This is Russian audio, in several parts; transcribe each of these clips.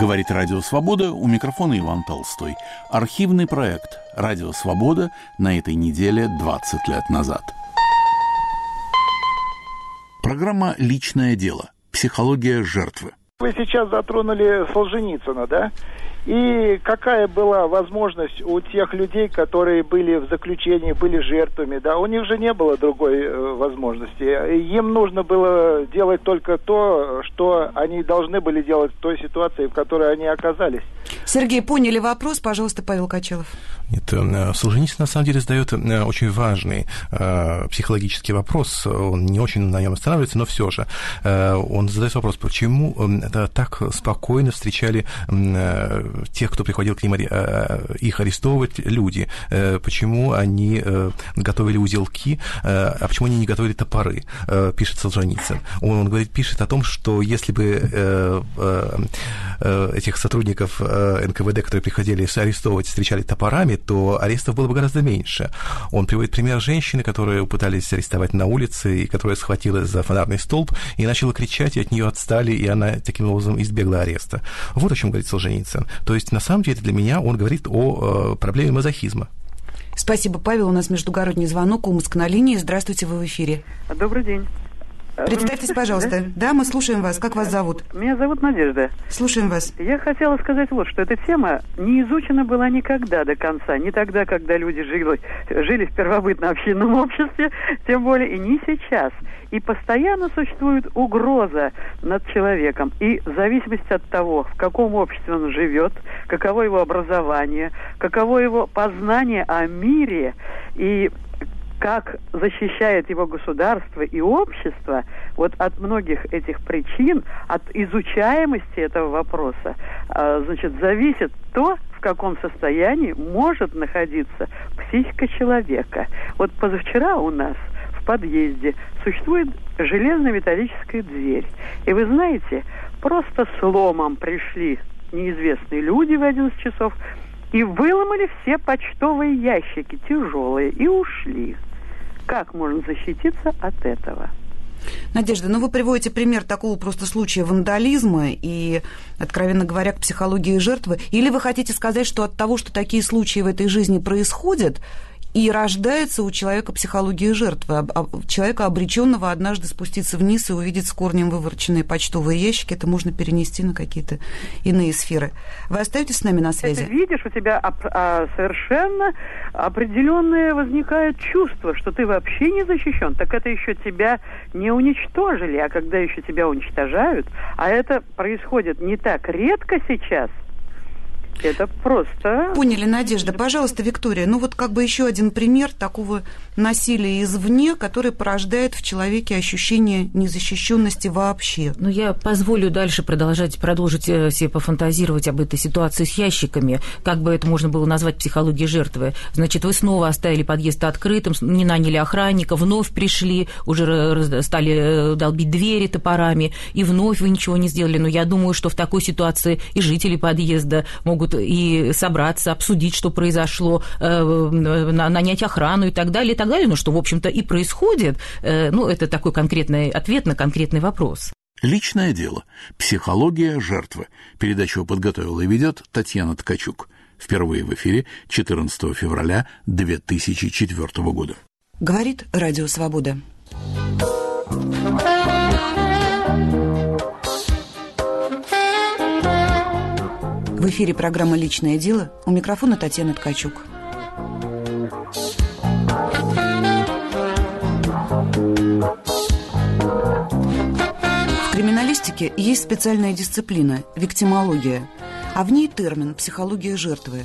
Говорит Радио Свобода, у микрофона Иван Толстой. Архивный проект «Радио Свобода» на этой неделе 20 лет назад. Программа «Личное дело. Психология жертвы». Вы сейчас затронули Солженицына, да? И какая была возможность у тех людей, которые были в заключении, были жертвами, да, у них же не было другой э, возможности. Им нужно было делать только то, что они должны были делать в той ситуации, в которой они оказались. Сергей, поняли вопрос, пожалуйста, Павел Качалов. Нет, э, Солженицын на самом деле задает э, очень важный э, психологический вопрос. Он не очень на нем останавливается, но все же. Э, он задает вопрос, почему э, так спокойно встречали э, тех, кто приходил к ним э, их арестовывать, люди. Э, почему они э, готовили узелки, э, а почему они не готовили топоры, э, пишет Солженицын. Он, он говорит, пишет о том, что если бы э, э, этих сотрудников э, НКВД, которые приходили арестовывать, встречали топорами, то арестов было бы гораздо меньше. Он приводит пример женщины, которую пытались арестовать на улице, и которая схватилась за фонарный столб и начала кричать, и от нее отстали, и она таким образом избегла ареста. Вот о чем говорит Солженицын. То есть, на самом деле, для меня он говорит о э, проблеме мазохизма. Спасибо, Павел. У нас междугородний звонок. Омск на линии. Здравствуйте, вы в эфире. Добрый день. Представьтесь, пожалуйста. Да? да, мы слушаем вас. Как вас зовут? Меня зовут Надежда. Слушаем вас. Я хотела сказать вот, что эта тема не изучена была никогда до конца. Не тогда, когда люди жили, жили в первобытно-общинном обществе, тем более и не сейчас. И постоянно существует угроза над человеком. И в зависимости от того, в каком обществе он живет, каково его образование, каково его познание о мире и как защищает его государство и общество, вот от многих этих причин, от изучаемости этого вопроса, а, значит, зависит то, в каком состоянии может находиться психика человека. Вот позавчера у нас в подъезде существует железная металлическая дверь. И вы знаете, просто сломом пришли неизвестные люди в 11 часов и выломали все почтовые ящики тяжелые и ушли. Как можно защититься от этого? Надежда, ну вы приводите пример такого просто случая вандализма и, откровенно говоря, к психологии жертвы. Или вы хотите сказать, что от того, что такие случаи в этой жизни происходят, и рождается у человека психология жертвы, человека, обреченного однажды спуститься вниз и увидеть с корнем вывороченные почтовые ящики. Это можно перенести на какие-то иные сферы. Вы остаетесь с нами на связи? Ты видишь, у тебя а, совершенно определенное возникает чувство, что ты вообще не защищен. Так это еще тебя не уничтожили, а когда еще тебя уничтожают, а это происходит не так редко сейчас – это просто... Поняли, Надежда. Пожалуйста, Виктория, ну вот как бы еще один пример такого насилия извне, который порождает в человеке ощущение незащищенности вообще. Ну, я позволю дальше продолжать, продолжить э, себе пофантазировать об этой ситуации с ящиками. Как бы это можно было назвать психологией жертвы? Значит, вы снова оставили подъезд открытым, не наняли охранника, вновь пришли, уже стали э, долбить двери топорами, и вновь вы ничего не сделали. Но я думаю, что в такой ситуации и жители подъезда могут могут и собраться, обсудить, что произошло, э, нанять охрану и так далее, и так далее, ну, что, в общем-то, и происходит. Э, ну, это такой конкретный ответ на конкретный вопрос. Личное дело. Психология жертвы. Передачу подготовила и ведет Татьяна Ткачук. Впервые в эфире 14 февраля 2004 года. Говорит Радио Свобода. В эфире программа «Личное дело». У микрофона Татьяна Ткачук. В криминалистике есть специальная дисциплина – виктимология, а в ней термин «психология жертвы».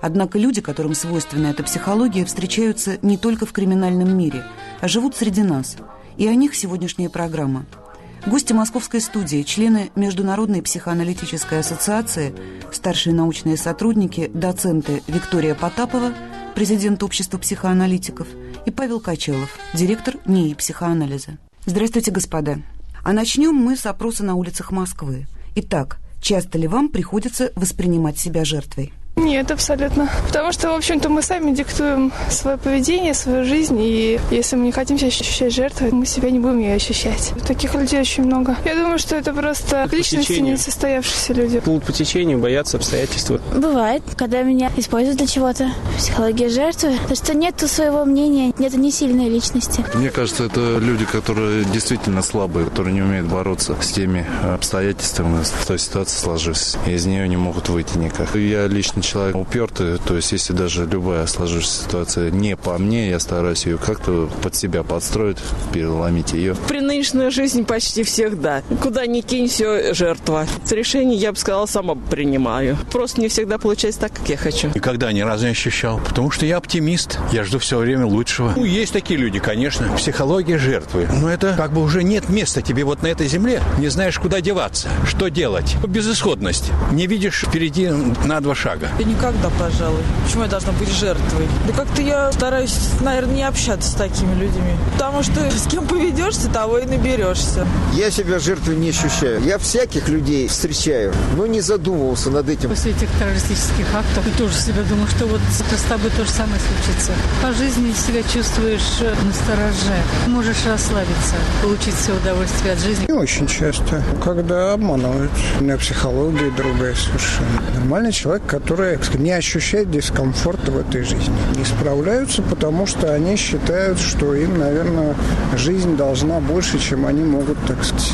Однако люди, которым свойственна эта психология, встречаются не только в криминальном мире, а живут среди нас. И о них сегодняшняя программа – Гости московской студии, члены Международной психоаналитической ассоциации, старшие научные сотрудники, доценты Виктория Потапова, президент Общества психоаналитиков, и Павел Качалов, директор НИИ психоанализа. Здравствуйте, господа. А начнем мы с опроса на улицах Москвы. Итак, часто ли вам приходится воспринимать себя жертвой? Нет, абсолютно. Потому что, в общем-то, мы сами диктуем свое поведение, свою жизнь, и если мы не хотим себя ощущать жертвой, мы себя не будем ее ощущать. Таких людей очень много. Я думаю, что это просто по личности течению. не состоявшиеся люди. Плывут по течению, боятся обстоятельств. Бывает, когда меня используют для чего-то. Психология жертвы. То, что нету своего мнения, нету не сильной личности. Мне кажется, это люди, которые действительно слабые, которые не умеют бороться с теми обстоятельствами, с той ситуацией сложившейся. И из нее не могут выйти никак. Я лично человек упертый, то есть если даже любая сложившаяся ситуация не по мне, я стараюсь ее как-то под себя подстроить, переломить ее. При нынешней жизни почти всех да. Куда ни кинь, все жертва. Решение, я бы сказала, сама принимаю. Просто не всегда получается так, как я хочу. Никогда ни разу не ощущал, потому что я оптимист. Я жду все время лучшего. Ну, есть такие люди, конечно. Психология жертвы. Но это как бы уже нет места тебе вот на этой земле. Не знаешь, куда деваться, что делать. Безысходность. Не видишь впереди на два шага. Да никогда, пожалуй. Почему я должна быть жертвой? Да как-то я стараюсь, наверное, не общаться с такими людьми. Потому что с кем поведешься, того и наберешься. Я себя жертвой не ощущаю. Я всяких людей встречаю, но не задумывался над этим. После этих террористических актов ты тоже себе думаешь, что вот с тобой то же самое случится. По жизни себя чувствуешь на стороже. Можешь расслабиться, получить все удовольствие от жизни. Не очень часто, когда обманывают. У меня психология другая совершенно. Нормальный человек, который не ощущает дискомфорта в этой жизни. Не справляются, потому что они считают, что им, наверное, жизнь должна больше, чем они могут, так сказать,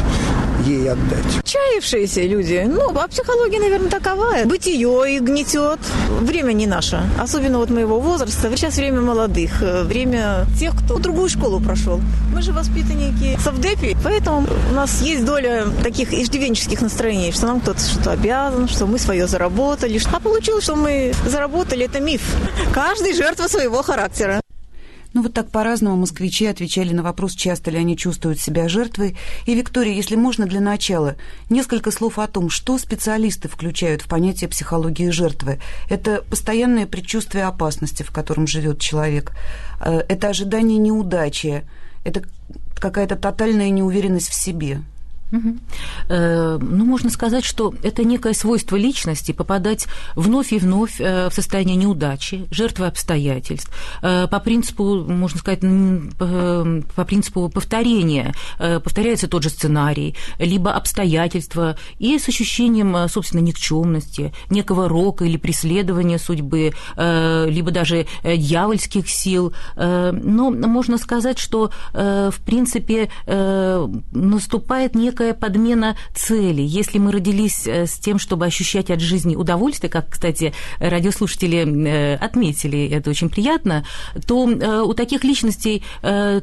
ей отдать. Чаявшиеся люди. Ну, а психология, наверное, такова. Бытие их гнетет. Время не наше. Особенно вот моего возраста. Сейчас время молодых. Время тех, кто другую школу прошел. Мы же воспитанники совдепи, поэтому у нас есть доля таких иждивенческих настроений, что нам кто-то что-то обязан, что мы свое заработали. А получилось, что мы заработали, это миф. Каждый жертва своего характера. Ну вот так по-разному москвичи отвечали на вопрос, часто ли они чувствуют себя жертвой. И, Виктория, если можно для начала, несколько слов о том, что специалисты включают в понятие психологии жертвы. Это постоянное предчувствие опасности, в котором живет человек. Это ожидание неудачи. Это какая-то тотальная неуверенность в себе. Угу. Ну, можно сказать, что это некое свойство личности попадать вновь и вновь в состояние неудачи, жертвы обстоятельств. По принципу, можно сказать, по принципу повторения. Повторяется тот же сценарий, либо обстоятельства, и с ощущением, собственно, никчемности, некого рока или преследования судьбы, либо даже дьявольских сил. Но можно сказать, что, в принципе, наступает некое некая подмена цели. Если мы родились с тем, чтобы ощущать от жизни удовольствие, как, кстати, радиослушатели отметили, это очень приятно, то у таких личностей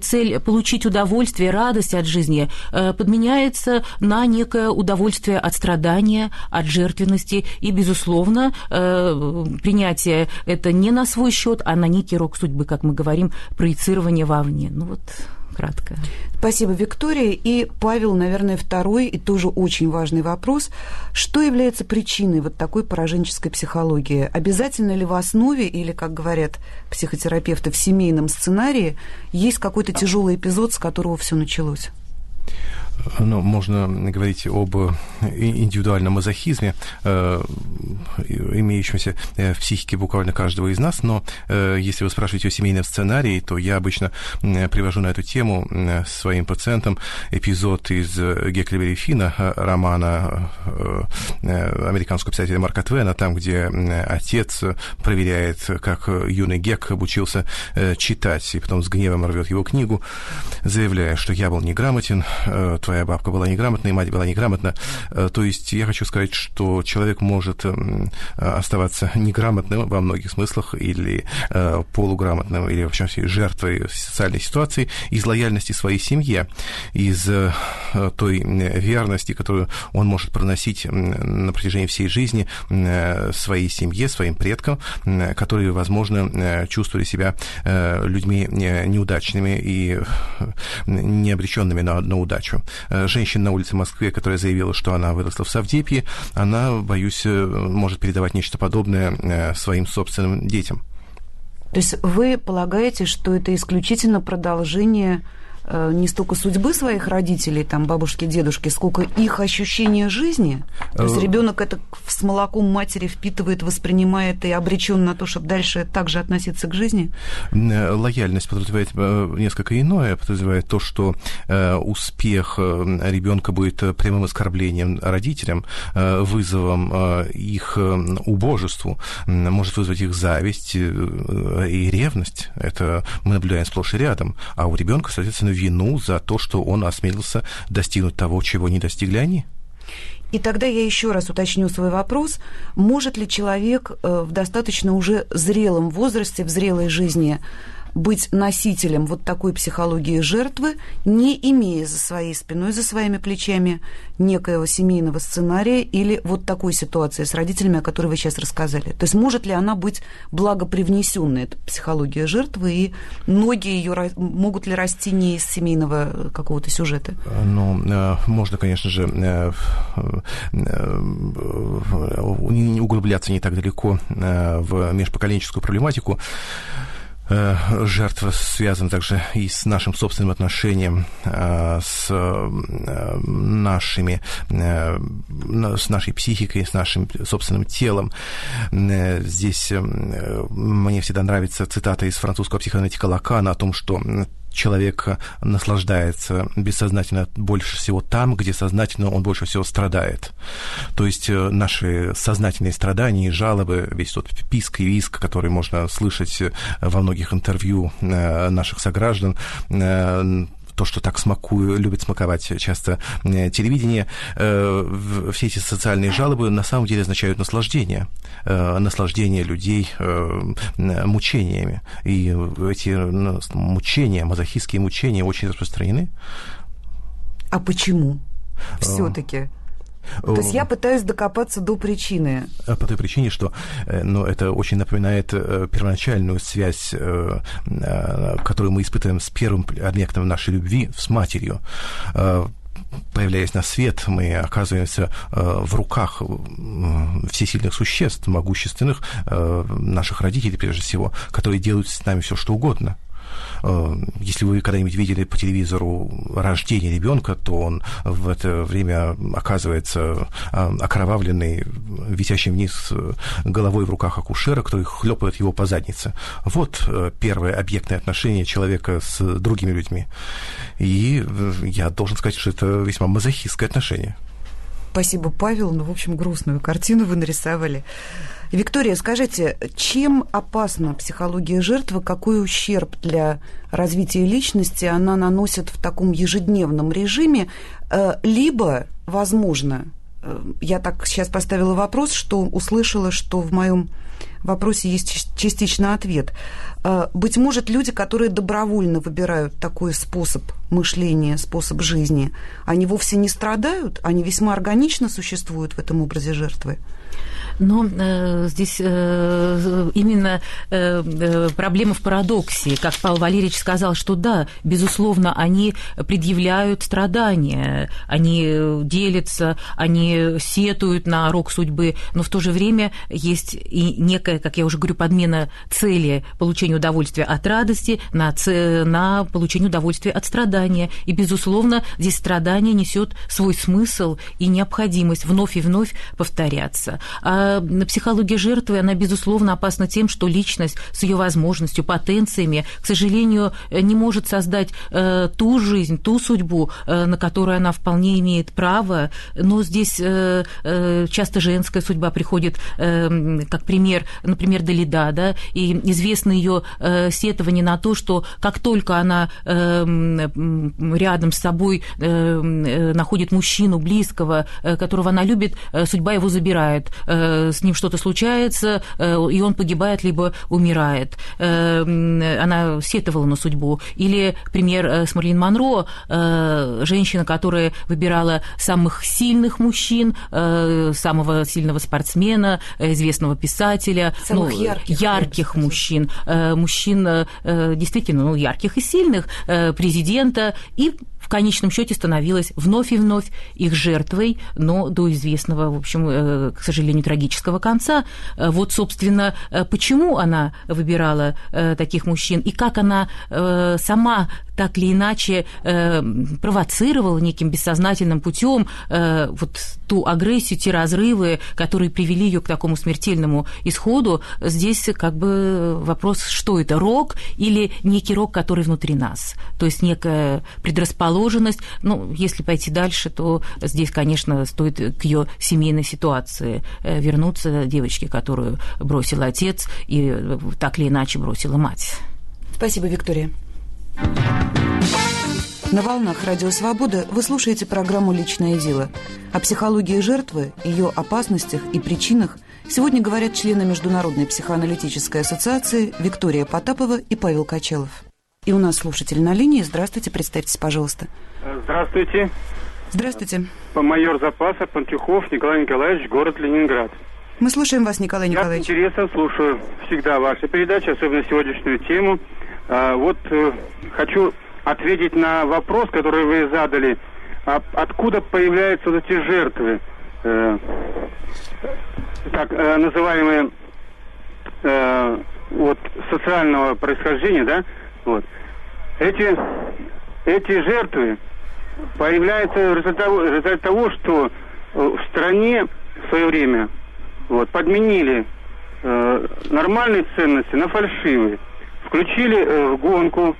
цель получить удовольствие, радость от жизни подменяется на некое удовольствие от страдания, от жертвенности и, безусловно, принятие это не на свой счет, а на некий рок судьбы, как мы говорим, проецирование вовне. Ну вот кратко. Спасибо, Виктория. И Павел, наверное, второй и тоже очень важный вопрос. Что является причиной вот такой пораженческой психологии? Обязательно ли в основе или, как говорят психотерапевты, в семейном сценарии есть какой-то тяжелый эпизод, с которого все началось? Ну, можно говорить об индивидуальном мазохизме, э, имеющемся в психике буквально каждого из нас, но э, если вы спрашиваете о семейном сценарии, то я обычно привожу на эту тему своим пациентам эпизод из Геклибери Фина, романа э, американского писателя Марка Твена, там, где отец проверяет, как юный Гек обучился читать, и потом с гневом рвет его книгу, заявляя, что я был неграмотен, твоя бабка была неграмотна, и мать была неграмотна. То есть я хочу сказать, что человек может оставаться неграмотным во многих смыслах или полуграмотным, или, в общем, жертвой социальной ситуации из лояльности своей семье, из той верности, которую он может проносить на протяжении всей жизни своей семье, своим предкам, которые, возможно, чувствовали себя людьми неудачными и не обреченными на, на удачу. Женщина на улице Москвы, которая заявила, что она выросла в Савдепье, она, боюсь, может передавать нечто подобное своим собственным детям. То есть вы полагаете, что это исключительно продолжение э, не столько судьбы своих родителей, там, бабушки, дедушки, сколько их ощущения жизни? То есть Э, ребенок это с молоком матери впитывает, воспринимает и обречен на то, чтобы дальше также относиться к жизни? Э, Лояльность подразумевает э, несколько иное, подразумевает то, что э, успех ребенка будет э, прямым оскорблением родителям, э, вызовом э, их э, убожеству, может вызвать их зависть э, и ревность. Это мы наблюдаем сплошь и рядом. А у ребенка, соответственно, вину за то, что он осмелился достигнуть того, чего не достигли они. И тогда я еще раз уточню свой вопрос. Может ли человек э, в достаточно уже зрелом возрасте, в зрелой жизни быть носителем вот такой психологии жертвы, не имея за своей спиной, за своими плечами некоего семейного сценария или вот такой ситуации с родителями, о которой вы сейчас рассказали? То есть может ли она быть благопривнесенной, эта психология жертвы, и ноги ее могут ли расти не из семейного э, какого-то сюжета? Ну, э, можно, конечно же, э, э, углубляться не так далеко э, в межпоколенческую проблематику. Э, Жертва связана также и с нашим собственным отношением, э, с э, нашими, на- с нашей психикой, с нашим собственным телом. Здесь мне всегда нравится цитата из французского психоаналитика Лакана о том, что человек наслаждается бессознательно больше всего там, где сознательно он больше всего страдает. То есть э, наши сознательные страдания и жалобы, весь тот писк и виск, который можно слышать э, во многих интервью э, наших сограждан, э, то, что так смакую, любит смаковать часто э, телевидение, э, все эти социальные жалобы на самом деле означают наслаждение, э, наслаждение людей мучениями. И эти ну, мучения, мазохистские мучения очень распространены. А почему? Все-таки. То есть Э, я пытаюсь докопаться до причины. По той причине, что э, ну, это очень напоминает э, первоначальную связь, э, э, которую мы испытываем с первым объектом нашей любви, с матерью. Э, Появляясь на свет, мы оказываемся э, в руках всесильных существ, могущественных э, наших родителей, прежде всего, которые делают с нами все, что угодно. Э, Если вы когда-нибудь видели по телевизору рождение ребенка, то он в это время оказывается э, окровавленный, висящий вниз э, головой в руках акушера, который хлопает его по заднице. Вот первое объектное отношение человека с другими людьми. И я должен сказать, что это весьма мазохистское отношение. Спасибо, Павел. Ну, в общем, грустную картину вы нарисовали. Виктория, скажите, чем опасна психология жертвы, какой ущерб для развития личности она наносит в таком ежедневном режиме, Э, либо, возможно, э, я так сейчас поставила вопрос, что услышала, что в моем вопросе есть част- частично ответ. Э, Быть может, люди, которые добровольно выбирают такой способ мышления, способ жизни, они вовсе не страдают, они весьма органично существуют в этом образе жертвы. Но э, здесь э, именно э, э, проблема в парадоксе. Как Павел Валерьевич сказал, что да, безусловно, они предъявляют страдания, они делятся, они сетуют на рок судьбы, но в то же время есть и некая, как я уже говорю, подмена цели получения удовольствия от радости на, ц- на получение удовольствия от страдания. И, безусловно, здесь страдание несет свой смысл и необходимость вновь и вновь повторяться. А психология жертвы, она, безусловно, опасна тем, что личность с ее возможностью, потенциями, к сожалению, не может создать э, ту жизнь, ту судьбу, э, на которую она вполне имеет право. Но здесь э, э, часто женская судьба приходит э, как пример, например, Далида, да, и известно ее э, сетование на то, что как только она э, рядом с собой э, э, находит мужчину близкого, э, которого она любит, э, судьба его забирает. Э, с ним что-то случается, э, и он погибает, либо умирает. Э, Она сетовала на судьбу. Или пример с Марлин Монро, женщина, которая выбирала самых сильных мужчин, самого сильного спортсмена, известного писателя, Самых ну, ярких, ярких мужчин, мужчин действительно ну, ярких и сильных, президента, и в конечном счете становилась вновь и вновь их жертвой, но до известного, в общем, э, к сожалению, трагического конца. Э, вот, собственно, э, почему она выбирала таких мужчин и как она сама так или иначе провоцировала неким бессознательным путем вот ту агрессию, те разрывы, которые привели ее к такому смертельному исходу. Здесь как бы вопрос, что это, рок или некий рок, который внутри нас? То есть некая предрасположенность. Ну, если пойти дальше, то здесь, конечно, стоит к ее семейной ситуации э, вернуться девочке, которую бросил отец и э, так или иначе бросила мать. Спасибо, Виктория. На волнах Радио Свобода вы слушаете программу «Личное дело». О психологии жертвы, ее опасностях и причинах сегодня говорят члены Международной психоаналитической ассоциации Виктория Потапова и Павел Качалов. И у нас слушатель на линии. Здравствуйте, представьтесь, пожалуйста. Здравствуйте. Здравствуйте. Майор запаса Пантюхов Николай Николаевич, город Ленинград. Мы слушаем вас, Николай Николаевич. Я с интересом слушаю всегда ваши передачи, особенно сегодняшнюю тему. А, вот э, хочу ответить на вопрос, который вы задали. А откуда появляются вот эти жертвы? Э, так э, называемые вот социального происхождения, да? Вот. Эти, эти жертвы появляется в результате того, что э, в стране в свое время вот, подменили э, нормальные ценности на фальшивые. Включили э, в гонку,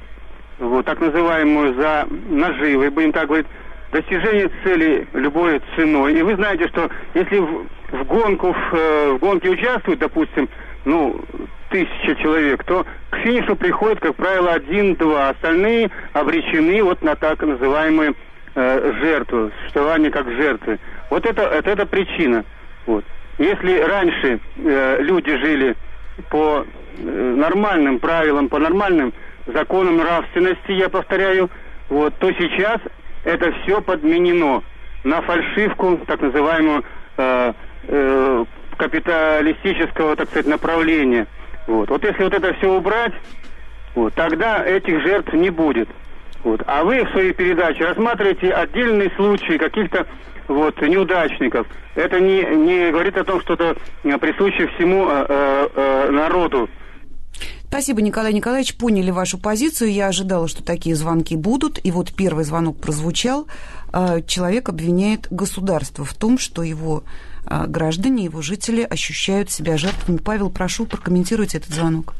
вот, так называемую за наживы, будем так говорить, достижение цели любой ценой. И вы знаете, что если в, в гонку, в, э, в гонке участвуют, допустим, ну, тысяча человек, то к финишу приходит, как правило, один-два. Остальные обречены вот на так называемую э, жертву, существование как жертвы. Вот это, это, это причина. Вот. Если раньше э, люди жили по э, нормальным правилам, по нормальным законам нравственности, я повторяю, вот, то сейчас это все подменено на фальшивку, так называемую э, э, капиталистического, так сказать, направления. Вот. вот если вот это все убрать, вот, тогда этих жертв не будет. Вот. А вы в своей передаче рассматриваете отдельные случаи каких-то вот, неудачников. Это не, не говорит о том, что это присуще всему э, э, э народу. Спасибо, Николай Николаевич. Поняли вашу позицию. Я ожидала, что такие звонки будут. И вот первый звонок прозвучал. Э, человек обвиняет государство в том, что его э, граждане, его жители ощущают себя жертвами. Павел, прошу, прокомментируйте этот звонок.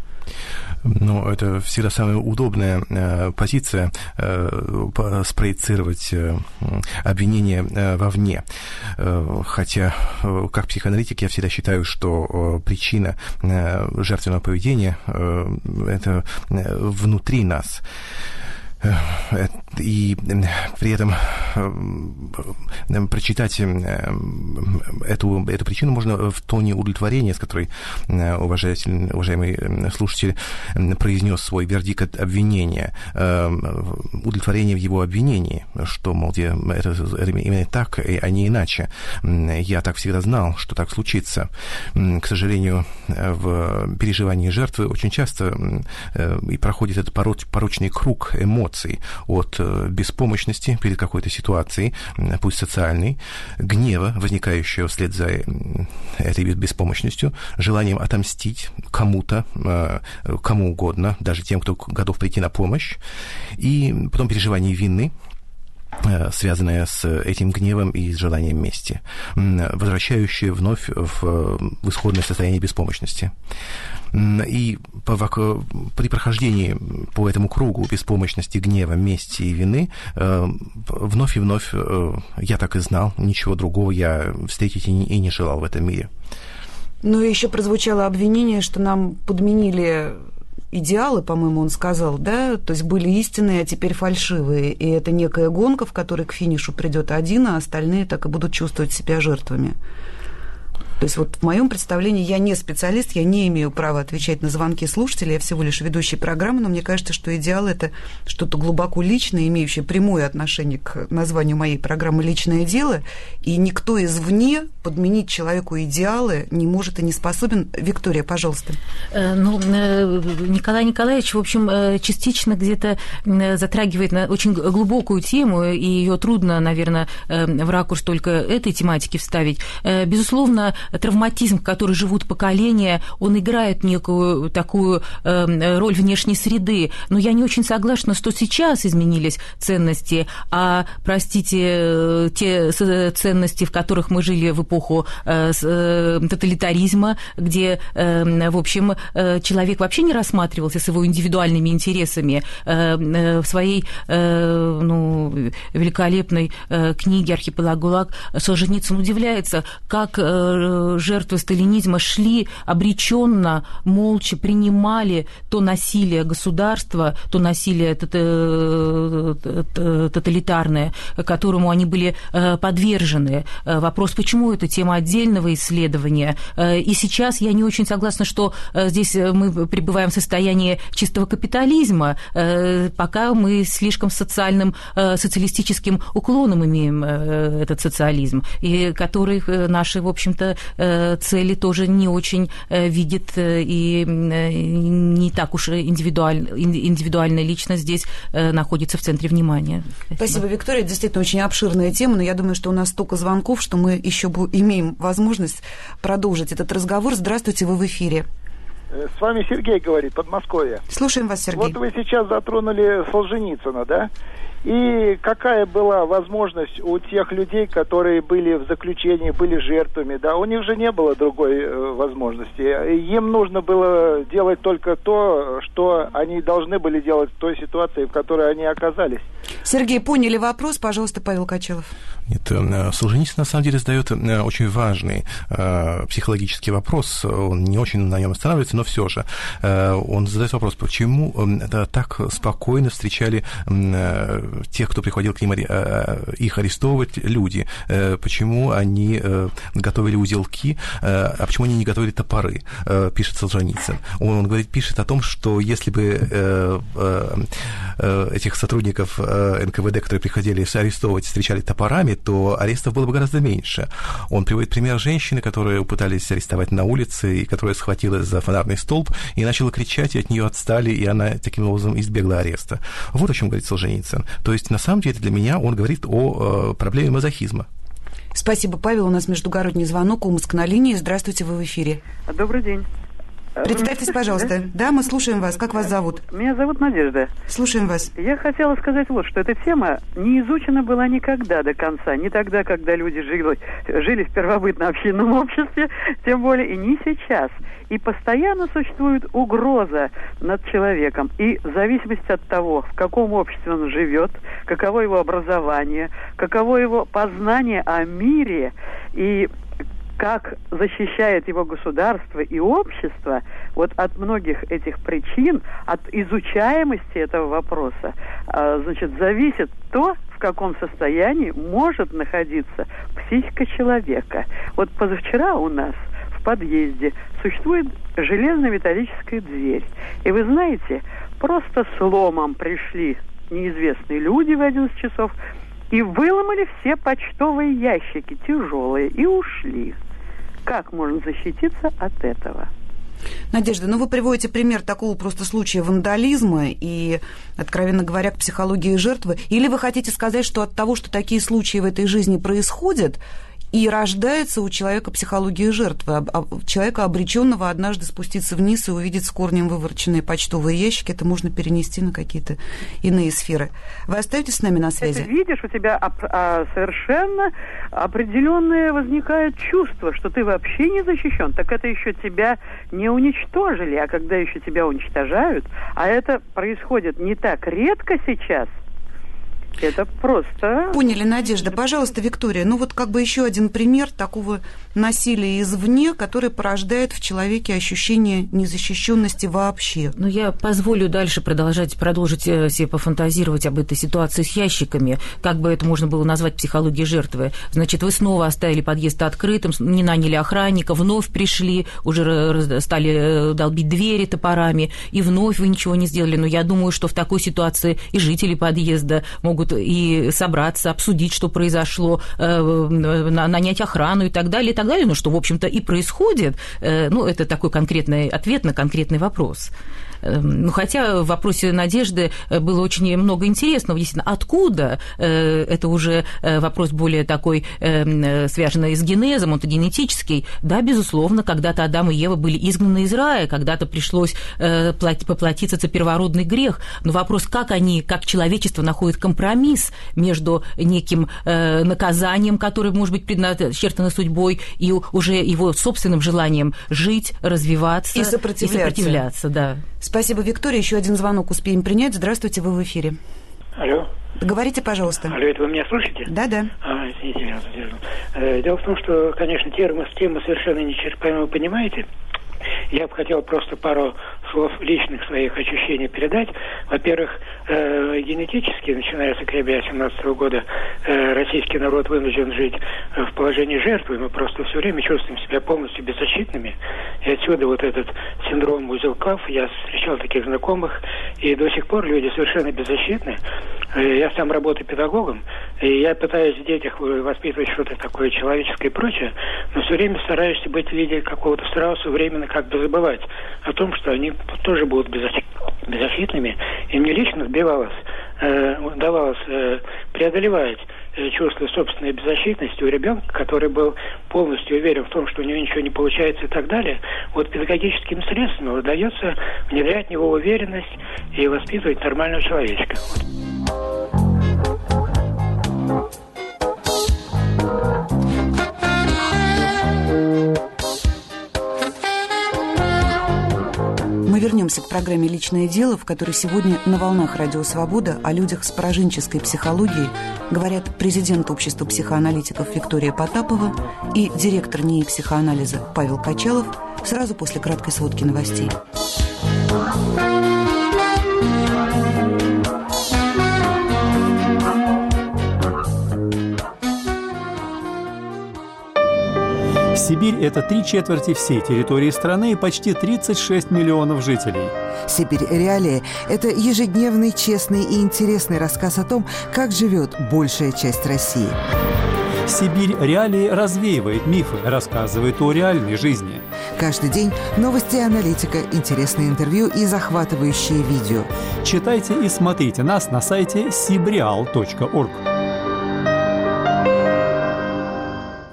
Ну, это всегда самая удобная э, позиция э, спроецировать э, обвинение э, вовне. Э, хотя, э, как психоаналитик, я всегда считаю, что э, причина э, жертвенного поведения э, это э, внутри нас. Э, и при этом прочитать эту, эту причину можно в тоне удовлетворения, с которой уважаемый слушатель произнес свой вердикт обвинения, удовлетворение в его обвинении, что, мол, это, это именно так, а не иначе. Я так всегда знал, что так случится. К сожалению, в переживании жертвы очень часто э, и проходит этот порочный круг эмоций, от э, беспомощности перед какой-то ситуацией, пусть социальной, гнева, возникающего вслед за этой беспомощностью, желанием отомстить кому-то, э, кому угодно, даже тем, кто готов прийти на помощь, и потом переживание вины, э, связанное с этим гневом и с желанием мести, возвращающее вновь в исходное состояние беспомощности. И при прохождении по этому кругу беспомощности, гнева, мести и вины э, вновь и вновь, э, я так и знал, ничего другого я встретить и не желал в этом мире. Ну и еще прозвучало обвинение, что нам подменили идеалы, по-моему, он сказал, да, то есть были истинные, а теперь фальшивые, и это некая гонка, в которой к финишу придет один, а остальные так и будут чувствовать себя жертвами. То есть вот в моем представлении я не специалист, я не имею права отвечать на звонки слушателей, я всего лишь ведущий программы, но мне кажется, что идеал – это что-то глубоко личное, имеющее прямое отношение к названию моей программы «Личное дело», и никто извне подменить человеку идеалы не может и не способен. Виктория, пожалуйста. Э, ну, э, Николай Николаевич, в общем, э, частично где-то затрагивает на очень глубокую тему, и ее трудно, наверное, в ракурс только этой тематики вставить. Безусловно, травматизм, в который живут поколения, он играет некую такую роль внешней среды. Но я не очень согласна, что сейчас изменились ценности, а, простите, те ценности, в которых мы жили в эпоху тоталитаризма, где, в общем, человек вообще не рассматривался с его индивидуальными интересами. В своей ну, великолепной книге «Архипелаг ГУЛАГ» Солженицын удивляется, как жертвы сталинизма шли обреченно, молча принимали то насилие государства, то насилие тоталитарное, которому они были подвержены. Вопрос, почему это тема отдельного исследования. И сейчас я не очень согласна, что здесь мы пребываем в состоянии чистого капитализма, пока мы слишком социальным, социалистическим уклоном имеем этот социализм, и который наши, в общем-то, цели тоже не очень видит и не так уж индивидуально, индивидуальная личность здесь находится в центре внимания. Спасибо. Спасибо, Виктория. Действительно, очень обширная тема, но я думаю, что у нас столько звонков, что мы еще имеем возможность продолжить этот разговор. Здравствуйте, вы в эфире. Э, с вами Сергей говорит, Подмосковье. Слушаем вас, Сергей. Вот вы сейчас затронули Солженицына, да? И какая была возможность у тех людей, которые были в заключении, были жертвами, да, у них же не было другой э, возможности. Им нужно было делать только то, что они должны были делать в той ситуации, в которой они оказались. Сергей, поняли вопрос, пожалуйста, Павел Качелов. Нет, э, Солженицын на самом деле задает э, очень важный э, психологический вопрос. Он не очень на нем останавливается, но все же. Он задает вопрос, почему так спокойно встречали тех, кто приходил к ним их арестовывать люди, почему они готовили узелки, а почему они не готовили топоры, пишет Солженицын. Он, он говорит, пишет о том, что если бы этих сотрудников НКВД, которые приходили арестовывать, встречали топорами, то арестов было бы гораздо меньше. Он приводит пример женщины, которую пытались арестовать на улице, и которая схватилась за фонарный столб и начала кричать, и от нее отстали, и она таким образом избегла ареста. Вот о чем говорит Солженицын. То есть, на самом деле, для меня он говорит о э, проблеме мазохизма. Спасибо, Павел. У нас междугородний звонок. Омск на линии. Здравствуйте, вы в эфире. Добрый день. Представьтесь, пожалуйста. Да, мы слушаем вас. Как вас зовут? Меня зовут Надежда. Слушаем вас. Я хотела сказать вот, что эта тема не изучена была никогда до конца. Не тогда, когда люди жили, жили в первобытно-общинном обществе, тем более и не сейчас. И постоянно существует угроза над человеком. И в зависимости от того, в каком обществе он живет, каково его образование, каково его познание о мире и как защищает его государство и общество, вот от многих этих причин, от изучаемости этого вопроса, а, значит, зависит то, в каком состоянии может находиться психика человека. Вот позавчера у нас в подъезде существует железная металлическая дверь. И вы знаете, просто сломом пришли неизвестные люди в 11 часов и выломали все почтовые ящики тяжелые и ушли. Как можно защититься от этого? Надежда, ну вы приводите пример такого просто случая вандализма и, откровенно говоря, к психологии жертвы. Или вы хотите сказать, что от того, что такие случаи в этой жизни происходят, и рождается у человека психология жертвы, человека, обреченного однажды спуститься вниз и увидеть с корнем вывороченные почтовые ящики. Это можно перенести на какие-то иные сферы. Вы остаетесь с нами на связи? Ты видишь, у тебя а, совершенно определенное возникает чувство, что ты вообще не защищен. Так это еще тебя не уничтожили, а когда еще тебя уничтожают, а это происходит не так редко сейчас – Это просто... Поняли, Надежда. Пожалуйста, Виктория, ну вот как бы еще один пример такого насилия извне, который порождает в человеке ощущение незащищенности вообще. Ну, я позволю дальше продолжать, продолжить э, себе пофантазировать об этой ситуации с ящиками, как бы это можно было назвать психологией жертвы. Значит, вы снова оставили подъезд открытым, не наняли охранника, вновь пришли, уже стали э, долбить двери топорами, и вновь вы ничего не сделали. Но я думаю, что в такой ситуации и жители подъезда могут и собраться, обсудить, что произошло, э, нанять охрану и так далее, и так далее, ну, что, в общем-то, и происходит. Ну, это такой конкретный ответ на конкретный вопрос. Эм, ну, хотя в вопросе Надежды э, было очень много интересного. Действительно, откуда? Э, это уже э, вопрос более такой, эм, связанный с генезом, он-то генетический. Да, безусловно, когда-то Адам и Ева были изгнаны из рая, когда-то пришлось поплатиться за первородный грех. Но вопрос, как они, как человечество находит компромисс между неким наказанием, которое может быть предначертано судьбой, и уже его собственным желанием жить, развиваться и сопротивляться. И сопротивляться да. Спасибо, Виктория. Еще один звонок успеем принять. Здравствуйте, вы в эфире. Алло. Говорите, пожалуйста. Алло, это вы меня слышите? Да, да. А, извините, я задержу. Э, дело в том, что, конечно, тема, тема совершенно нечерпаема, вы понимаете. Я бы хотел просто пару слов личных своих ощущений передать. Во-первых, э, генетически, начиная с октября 2017 года, э, российский народ вынужден жить в положении жертвы. Мы просто все время чувствуем себя полностью беззащитными. И отсюда вот этот синдром узелков. Я встречал таких знакомых, и до сих пор люди совершенно беззащитны. Э, я сам работаю педагогом, и я пытаюсь в детях воспитывать что-то такое человеческое и прочее, но все время стараюсь быть в виде какого-то страуса временно как бы забывать о том, что они тоже будут беззащитными. И мне лично сбивалось, э, удавалось э, преодолевать э, чувство собственной беззащитности у ребенка, который был полностью уверен в том, что у него ничего не получается и так далее, вот педагогическим средством удается внедрять в него уверенность и воспитывать нормального человечка. Мы вернемся к программе «Личное дело», в которой сегодня на волнах «Радио Свобода» о людях с пораженческой психологией говорят президент Общества психоаналитиков Виктория Потапова и директор НИИ психоанализа Павел Качалов сразу после краткой сводки новостей. Сибирь – это три четверти всей территории страны и почти 36 миллионов жителей. «Сибирь. Реалии» – это ежедневный, честный и интересный рассказ о том, как живет большая часть России. Сибирь Реалии развеивает мифы, рассказывает о реальной жизни. Каждый день новости и аналитика, интересные интервью и захватывающие видео. Читайте и смотрите нас на сайте sibreal.org.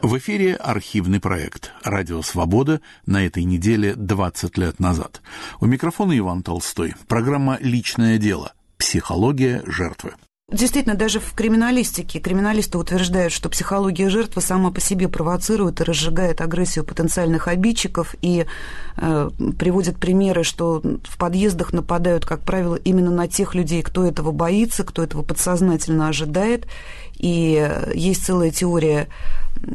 В эфире архивный проект «Радио Свобода» на этой неделе 20 лет назад. У микрофона Иван Толстой. Программа «Личное дело. Психология жертвы». Действительно, даже в криминалистике криминалисты утверждают, что психология жертвы сама по себе провоцирует и разжигает агрессию потенциальных обидчиков и э, приводят примеры, что в подъездах нападают, как правило, именно на тех людей, кто этого боится, кто этого подсознательно ожидает. И есть целая теория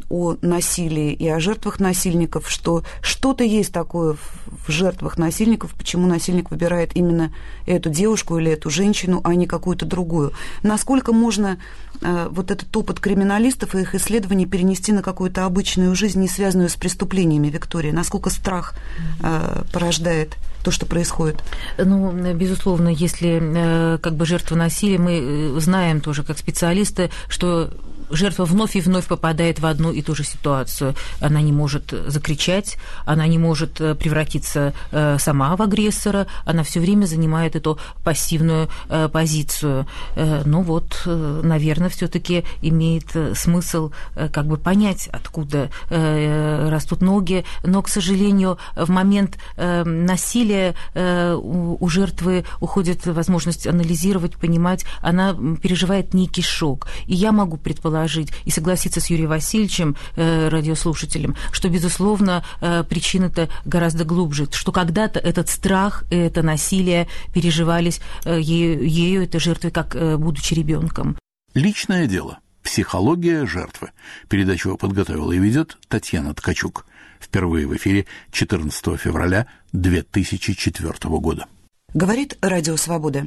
о насилии и о жертвах насильников, что что-то есть такое в жертвах насильников, почему насильник выбирает именно эту девушку или эту женщину, а не какую-то другую. Насколько можно э, вот этот опыт криминалистов и их исследований перенести на какую-то обычную жизнь, не связанную с преступлениями, Виктория? Насколько страх э, порождает то, что происходит? Ну, безусловно, если э, как бы жертва насилия, мы знаем тоже как специалисты, что жертва вновь и вновь попадает в одну и ту же ситуацию. Она не может закричать, она не может э, превратиться э, сама в агрессора, она все время занимает эту пассивную э, позицию. Ну вот, наверное, все-таки имеет смысл как бы понять, откуда растут ноги, но, к сожалению, в момент насилия у жертвы уходит возможность анализировать, понимать, она переживает некий шок. И я могу предположить, предположить и согласиться с Юрием Васильевичем, э, радиослушателем, что, безусловно, э, причина-то гораздо глубже, что когда-то этот страх, это насилие переживались э, ею, ею этой жертвой, как э, будучи ребенком. Личное дело. Психология жертвы. Передачу подготовила и ведет Татьяна Ткачук. Впервые в эфире 14 февраля 2004 года. Говорит Радио Свобода.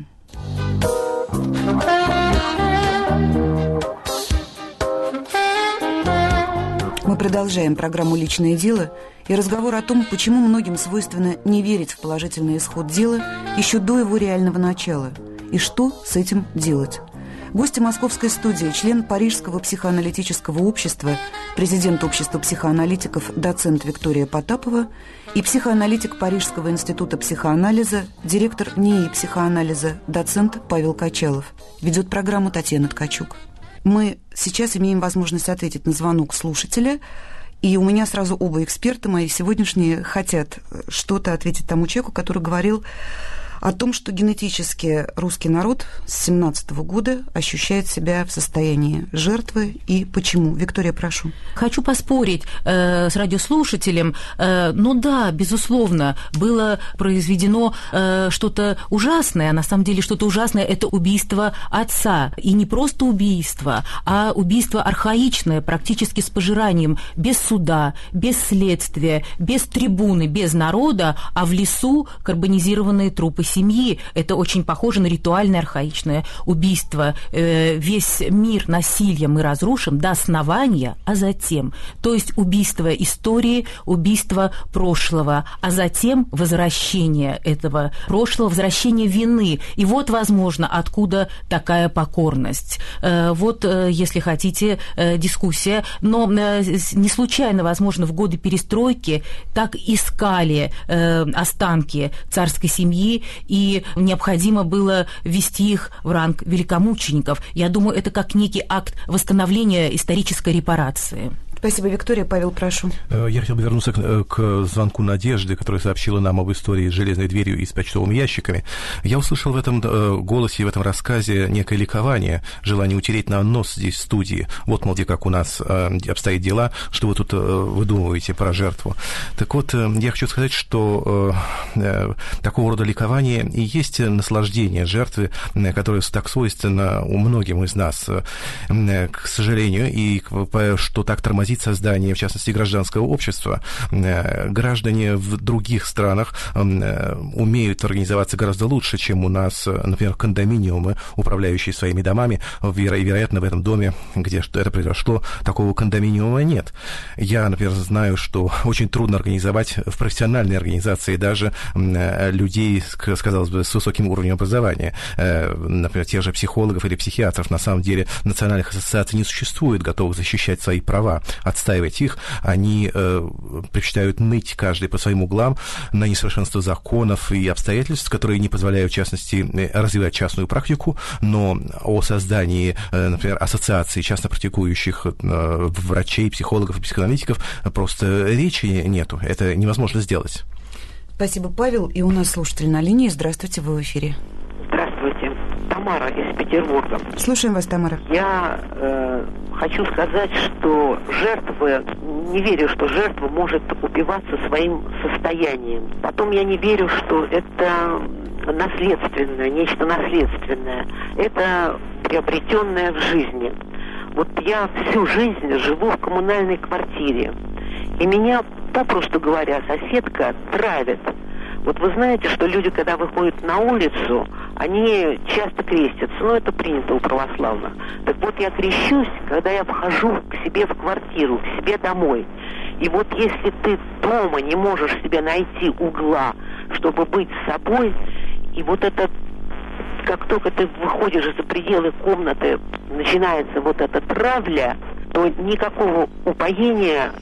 Мы продолжаем программу «Личное дело» и разговор о том, почему многим свойственно не верить в положительный исход дела еще до его реального начала, и что с этим делать. Гости московской студии, член Парижского психоаналитического общества, президент общества психоаналитиков, доцент Виктория Потапова и психоаналитик Парижского института психоанализа, директор НИИ психоанализа, доцент Павел Качалов. Ведет программу Татьяна Ткачук. Мы сейчас имеем возможность ответить на звонок слушателя, и у меня сразу оба эксперта мои сегодняшние хотят что-то ответить тому человеку, который говорил о том, что генетически русский народ с 17 года ощущает себя в состоянии жертвы и почему. Виктория, прошу. Хочу поспорить э, с радиослушателем. Э, ну да, безусловно, было произведено э, что-то ужасное, на самом деле что-то ужасное – это убийство отца. И не просто убийство, а убийство архаичное, практически с пожиранием, без суда, без следствия, без трибуны, без народа, а в лесу карбонизированные трупы семьи. Это очень похоже на ритуальное архаичное убийство. Э, весь мир насилия мы разрушим до основания, а затем. То есть убийство истории, убийство прошлого, а затем возвращение этого прошлого, возвращение вины. И вот, возможно, откуда такая покорность. Э, вот, э, если хотите, дискуссия. Но не случайно, возможно, в годы перестройки так искали останки царской семьи и необходимо было ввести их в ранг великомучеников. Я думаю, это как некий акт восстановления исторической репарации. Спасибо, Виктория. Павел, прошу. Э, я хотел бы вернуться к, э, к звонку Надежды, которая сообщила нам об истории с железной дверью и с почтовыми ящиками. Я услышал в этом э, голосе в этом рассказе некое ликование, желание утереть на нос здесь в студии. Вот, мол, где как у нас обстоят дела, что вы тут выдумываете про жертву. Так вот, я хочу сказать, что такого рода ликование и есть наслаждение жертвы, которое так свойственно у многим из нас, к сожалению, и что так тормозит тормозит создание, в частности, гражданского общества. Э, граждане в других странах э, умеют организоваться гораздо лучше, чем у нас, например, кондоминиумы, управляющие своими домами. Вероятно, в этом доме, где это произошло, такого кондоминиума нет. Я, например, знаю, что очень трудно организовать в профессиональной организации даже э, людей, сказалось бы, с высоким уровнем образования. Например, тех же психологов или психиатров. На самом деле национальных ассоциаций не существует, готовых защищать свои права отстаивать их, они э, предпочитают ныть каждый по своим углам на несовершенство законов и обстоятельств, которые не позволяют, в частности, э, развивать частную практику, но о создании, э, например, ассоциации частно практикующих э, врачей, психологов и психоаналитиков просто речи нету. Это невозможно сделать. Спасибо, Павел. И у нас слушатель на линии. Здравствуйте, вы в эфире. Тамара из Петербурга. Слушаем вас, Тамара. Я э, хочу сказать, что жертвы, не верю, что жертва может убиваться своим состоянием. Потом я не верю, что это наследственное, нечто наследственное. Это приобретенное в жизни. Вот я всю жизнь живу в коммунальной квартире. И меня, попросту говоря, соседка травит. Вот вы знаете, что люди, когда выходят на улицу, они часто крестятся, но это принято у православных. Так вот, я крещусь, когда я вхожу к себе в квартиру, к себе домой. И вот если ты дома не можешь себе найти угла, чтобы быть собой, и вот это как только ты выходишь за пределы комнаты, начинается вот эта травля, то никакого упоения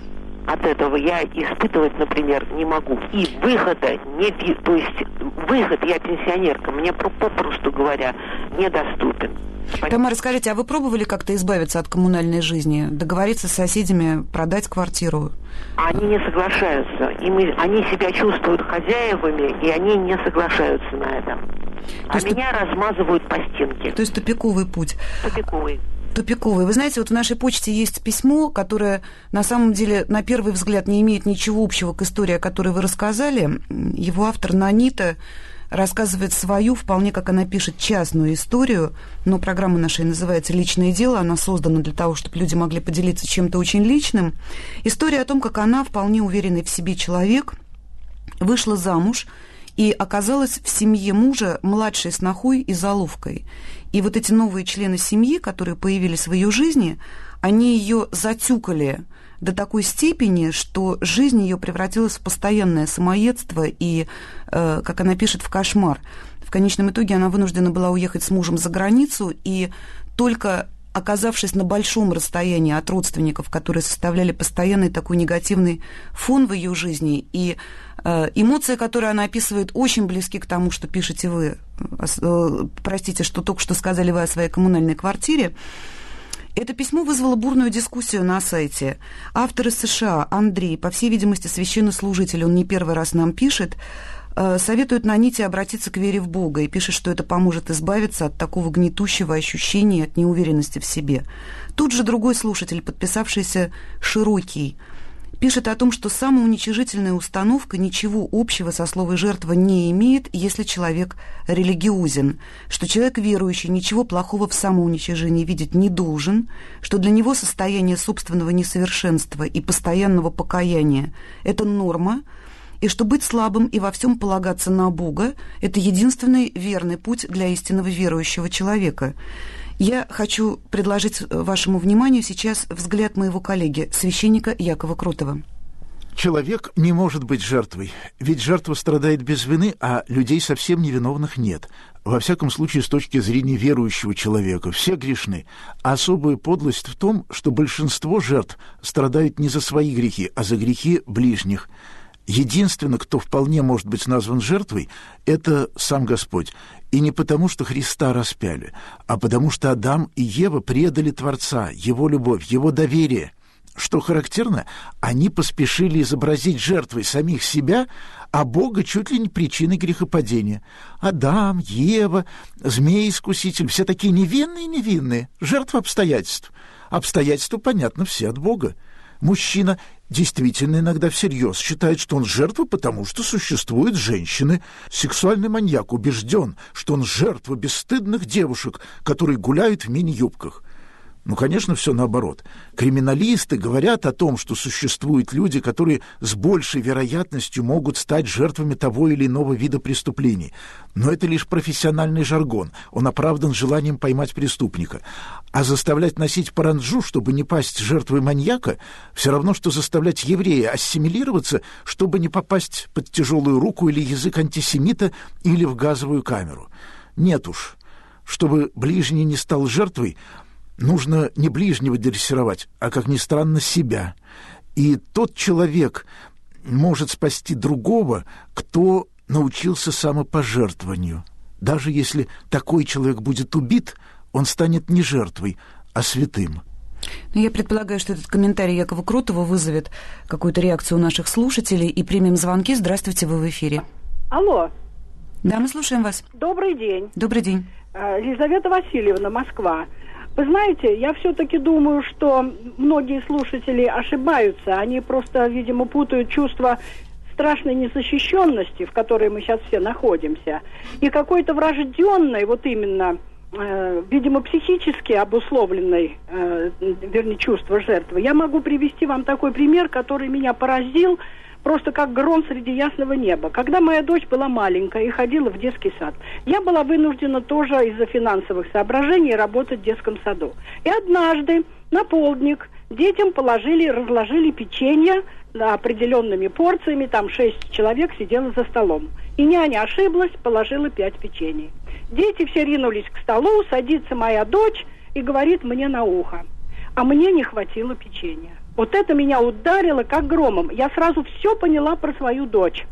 от этого я испытывать, например, не могу. И выхода не... То есть выход, я пенсионерка, мне попросту говоря, недоступен. Тамара, скажите, а вы пробовали как-то избавиться от коммунальной жизни? Договориться с соседями, продать квартиру? Они не соглашаются. Им, они себя чувствуют хозяевами, и они не соглашаются на это. То а меня туп... размазывают по стенке. То есть тупиковый путь. Тупиковый тупиковый. Вы знаете, вот в нашей почте есть письмо, которое на самом деле на первый взгляд не имеет ничего общего к истории, о которой вы рассказали. Его автор Нанита рассказывает свою, вполне как она пишет, частную историю, но программа наша называется «Личное дело», она создана для того, чтобы люди могли поделиться чем-то очень личным. История о том, как она, вполне уверенный в себе человек, вышла замуж и оказалась в семье мужа младшей снохой и заловкой. И вот эти новые члены семьи, которые появились в ее жизни, они ее затюкали до такой степени, что жизнь ее превратилась в постоянное самоедство и, э, как она пишет, в кошмар. В конечном итоге она вынуждена была уехать с мужем за границу, и только оказавшись на большом расстоянии от родственников, которые составляли постоянный такой негативный фон в ее жизни, и эмоции, которые она описывает, очень близки к тому, что пишете вы, э, э простите, что только что сказали вы о своей коммунальной квартире, это письмо вызвало бурную дискуссию на сайте. Автор из США, Андрей, по всей видимости, священнослужитель, он не первый раз нам пишет, э, советует на нити обратиться к вере в Бога и пишет, что это поможет избавиться от такого гнетущего ощущения, от неуверенности в себе. Тут же другой слушатель, подписавшийся «Широкий», пишет о том, что самоуничижительная установка ничего общего со словом «жертва» не имеет, если человек религиозен, что человек верующий ничего плохого в самоуничижении видеть не должен, что для него состояние собственного несовершенства и постоянного покаяния – это норма, и что быть слабым и во всем полагаться на Бога – это единственный верный путь для истинного верующего человека – я хочу предложить вашему вниманию сейчас взгляд моего коллеги, священника Якова Крутова. Человек не может быть жертвой, ведь жертва страдает без вины, а людей совсем невиновных нет. Во всяком случае, с точки зрения верующего человека, все грешны. А особая подлость в том, что большинство жертв страдают не за свои грехи, а за грехи ближних. Единственный, кто вполне может быть назван жертвой, это сам Господь. И не потому, что Христа распяли, а потому что Адам и Ева предали Творца, Его любовь, Его доверие. Что характерно, они поспешили изобразить жертвой самих себя, а Бога чуть ли не причиной грехопадения. Адам, Ева, змей-искуситель, все такие невинные-невинные, жертвы обстоятельств. Обстоятельства, понятно, все от Бога. Мужчина действительно иногда всерьез считает, что он жертва, потому что существуют женщины. Сексуальный маньяк убежден, что он жертва бесстыдных девушек, которые гуляют в мини-юбках. Ну, конечно, все наоборот. Криминалисты говорят о том, что существуют люди, которые с большей вероятностью могут стать жертвами того или иного вида преступлений. Но это лишь профессиональный жаргон. Он оправдан желанием поймать преступника. А заставлять носить паранджу, чтобы не пасть жертвой маньяка, все равно, что заставлять еврея ассимилироваться, чтобы не попасть под тяжелую руку или язык антисемита или в газовую камеру. Нет уж. Чтобы ближний не стал жертвой, нужно не ближнего дрессировать, а, как ни странно, себя. И тот человек может спасти другого, кто научился самопожертвованию. Даже если такой человек будет убит, он станет не жертвой, а святым. Ну, я предполагаю, что этот комментарий Якова Крутого вызовет какую-то реакцию у наших слушателей. И примем звонки. Здравствуйте, вы в эфире. Алло. Да, мы слушаем вас. Добрый день. Добрый день. Елизавета Васильевна, Москва. Вы знаете, я все-таки думаю, что многие слушатели ошибаются. Они просто, видимо, путают чувство страшной незащищенности, в которой мы сейчас все находимся, и какой-то врожденной, вот именно, э, видимо, психически обусловленной, э, вернее, чувство жертвы. Я могу привести вам такой пример, который меня поразил просто как гром среди ясного неба. Когда моя дочь была маленькая и ходила в детский сад, я была вынуждена тоже из-за финансовых соображений работать в детском саду. И однажды на полдник детям положили, разложили печенье определенными порциями, там шесть человек сидело за столом. И няня ошиблась, положила пять печений. Дети все ринулись к столу, садится моя дочь и говорит мне на ухо, а мне не хватило печенья. Вот это меня ударило как громом. Я сразу все поняла про свою дочь.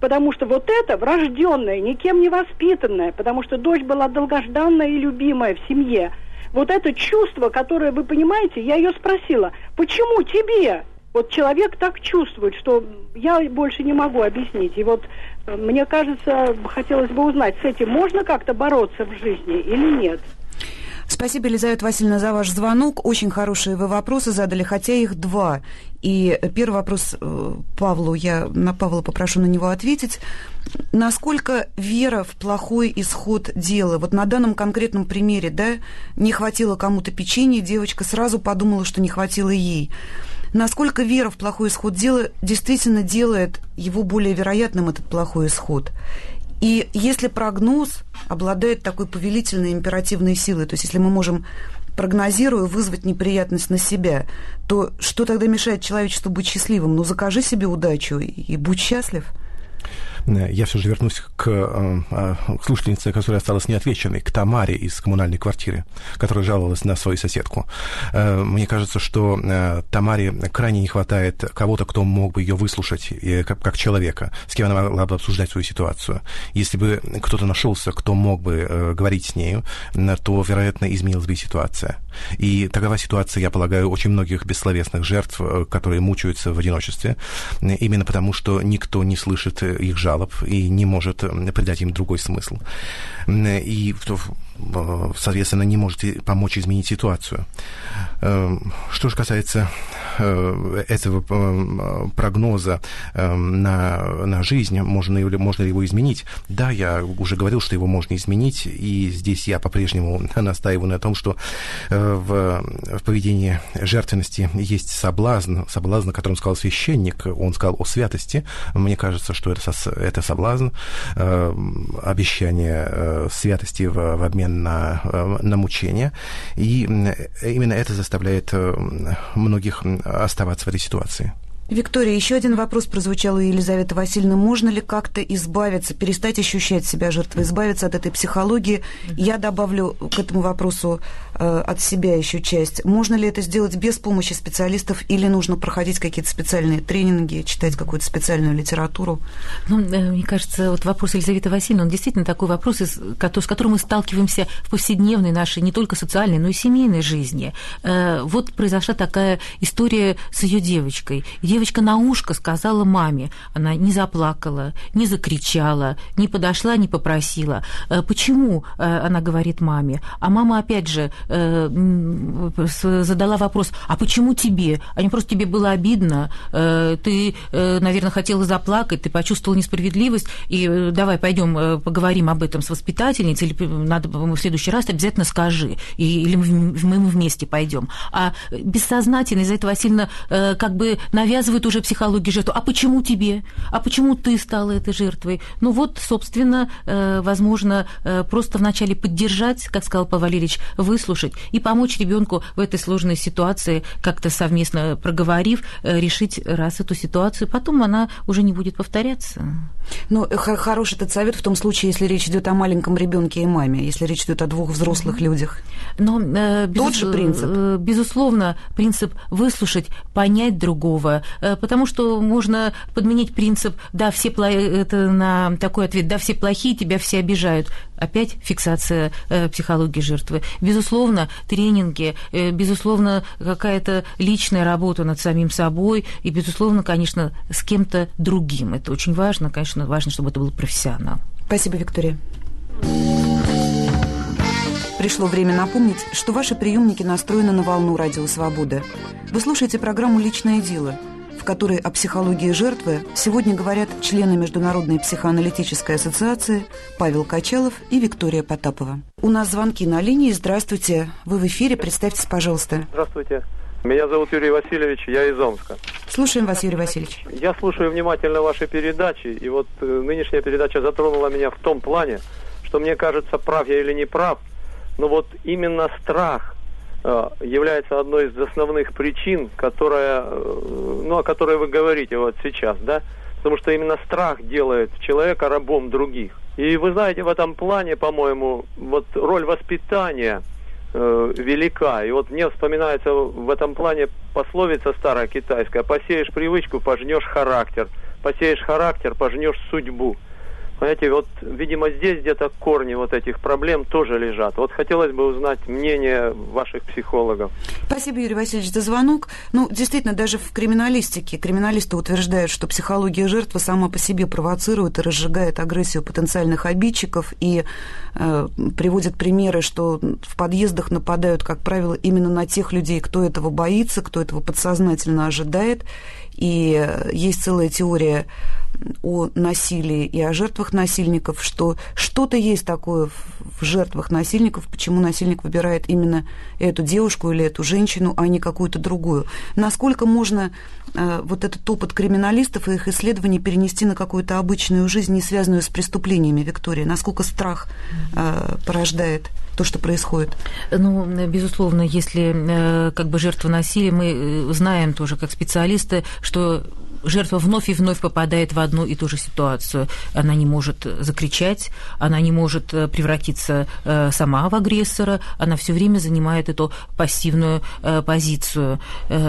Потому что вот это врожденное, никем не воспитанное, потому что дочь была долгожданная и любимая в семье. Вот это чувство, которое вы понимаете, я ее спросила, почему тебе? Вот человек так чувствует, что я больше не могу объяснить. И вот э, мне кажется, хотелось бы узнать, с этим можно как-то бороться в жизни или нет? Спасибо, Елизавета Васильевна, за ваш звонок. Очень хорошие вы вопросы задали, хотя их два. И первый вопрос э, Павлу, я на Павла попрошу на него ответить. Насколько вера в плохой исход дела? Вот на данном конкретном примере, да, не хватило кому-то печенья, девочка сразу подумала, что не хватило ей. Насколько вера в плохой исход дела действительно делает его более вероятным, этот плохой исход? И если прогноз обладает такой повелительной императивной силой, то есть если мы можем прогнозируя вызвать неприятность на себя, то что тогда мешает человечеству быть счастливым? Ну, закажи себе удачу и будь счастлив – я все же вернусь к, э, э, слушательнице, которая осталась неотвеченной, к Тамаре из коммунальной квартиры, которая жаловалась на свою соседку. Э, мне кажется, что Тамаре крайне не хватает кого-то, кто мог бы ее выслушать как человека, с кем она могла бы обсуждать свою ситуацию. Если бы кто-то нашелся, кто мог бы говорить с нею, то, вероятно, изменилась бы ситуация. И такова ситуация, я полагаю, очень многих бессловесных жертв, которые мучаются в одиночестве, именно потому, что никто не слышит их жалоб и не может придать им другой смысл. И соответственно, не можете помочь изменить ситуацию. Эм, что же касается э, этого э, прогноза эм, на, на жизнь, можно, можно ли его изменить? Да, я уже говорил, что его можно изменить, и здесь я по-прежнему настаиваю на том, что э, в, в поведении жертвенности есть соблазн, соблазн, о котором сказал священник, он сказал о святости. Мне кажется, что это, это соблазн, обещание святости в, в обмен на, э, на мучения. И именно это заставляет э, многих оставаться в этой ситуации. Виктория, еще один вопрос прозвучал у Елизаветы Васильевны. Можно ли как-то избавиться, перестать ощущать себя жертвой, избавиться от этой психологии? Я добавлю к этому вопросу э, от себя еще часть. Можно ли это сделать без помощи специалистов или нужно проходить какие-то специальные тренинги, читать какую-то специальную литературу? Ну, э, мне кажется, вот вопрос Елизаветы Васильевны, он действительно такой вопрос, с которым мы сталкиваемся в повседневной нашей не только социальной, но и семейной жизни. Э, вот произошла такая история с ее девочкой девочка на ушко сказала маме. Она не заплакала, не закричала, не подошла, не попросила. Э, почему э, она говорит маме? А мама, опять же, э, задала вопрос, а почему тебе? А не просто тебе было обидно, ты, наверное, хотела заплакать, ты почувствовала несправедливость, и давай пойдем поговорим об этом с воспитательницей, или надо в следующий раз обязательно скажи, или мы вместе пойдем. А бессознательно из-за этого сильно как бы навязывает навязывают уже психологию жертву. А почему тебе? А почему ты стала этой жертвой? Ну вот, собственно, э, возможно, э, просто вначале поддержать, как сказал Павел Валерьевич, выслушать и помочь ребенку в этой сложной ситуации, как-то совместно проговорив, э, решить раз эту ситуацию. Потом она уже не будет повторяться. Ну, хороший этот совет в том случае, если речь идет о маленьком ребенке и маме, если речь идет о двух взрослых людях. Но, э, безус... Тот же принцип. Безусловно, принцип выслушать, понять другого, потому что можно подменить принцип, да, все это на такой ответ, да, все плохие, тебя все обижают. Опять фиксация э, психологии жертвы. Безусловно, тренинги, э, безусловно, какая-то личная работа над самим собой и, безусловно, конечно, с кем-то другим. Это очень важно, конечно, важно, чтобы это был профессионал. Спасибо, Виктория. Пришло время напомнить, что ваши приемники настроены на волну Радио Свобода. Вы слушаете программу «Личное дело», которой о психологии жертвы сегодня говорят члены Международной психоаналитической ассоциации Павел Качалов и Виктория Потапова. У нас звонки на линии. Здравствуйте. Вы в эфире. Представьтесь, пожалуйста. Здравствуйте. Меня зовут Юрий Васильевич, я из Омска. Слушаем вас, Юрий Васильевич. Я слушаю внимательно ваши передачи, и вот э, нынешняя передача затронула меня в том плане, что мне кажется, прав я или не прав, но вот именно страх является одной из основных причин, которая, э, ну, о которой вы говорите вот сейчас, да, потому что именно страх делает человека рабом других. И вы знаете, в этом плане, по-моему, вот роль воспитания э, велика. И вот мне вспоминается в этом плане пословица старая китайская: посеешь привычку, пожнешь характер, посеешь характер, пожнешь судьбу. Понимаете, вот, видимо, здесь где-то корни вот этих проблем тоже лежат. Вот хотелось бы узнать мнение ваших психологов. Спасибо, Юрий Васильевич, за звонок. Ну, действительно, даже в криминалистике криминалисты утверждают, что психология жертвы сама по себе провоцирует и разжигает агрессию потенциальных обидчиков и э, приводит примеры, что в подъездах нападают, как правило, именно на тех людей, кто этого боится, кто этого подсознательно ожидает. И есть целая теория о насилии и о жертвах насильников, что что-то есть такое в жертвах насильников, почему насильник выбирает именно эту девушку или эту женщину, а не какую-то другую. Насколько можно э, вот этот опыт криминалистов и их исследований перенести на какую-то обычную жизнь, не связанную с преступлениями, Виктория? Насколько страх э, порождает то, что происходит? Ну, безусловно, если э, как бы жертва насилия, мы э, знаем тоже как специалисты, что жертва вновь и вновь попадает в одну и ту же ситуацию. Она не может закричать, она не может э, превратиться э, сама в агрессора, она все время занимает эту пассивную э, позицию.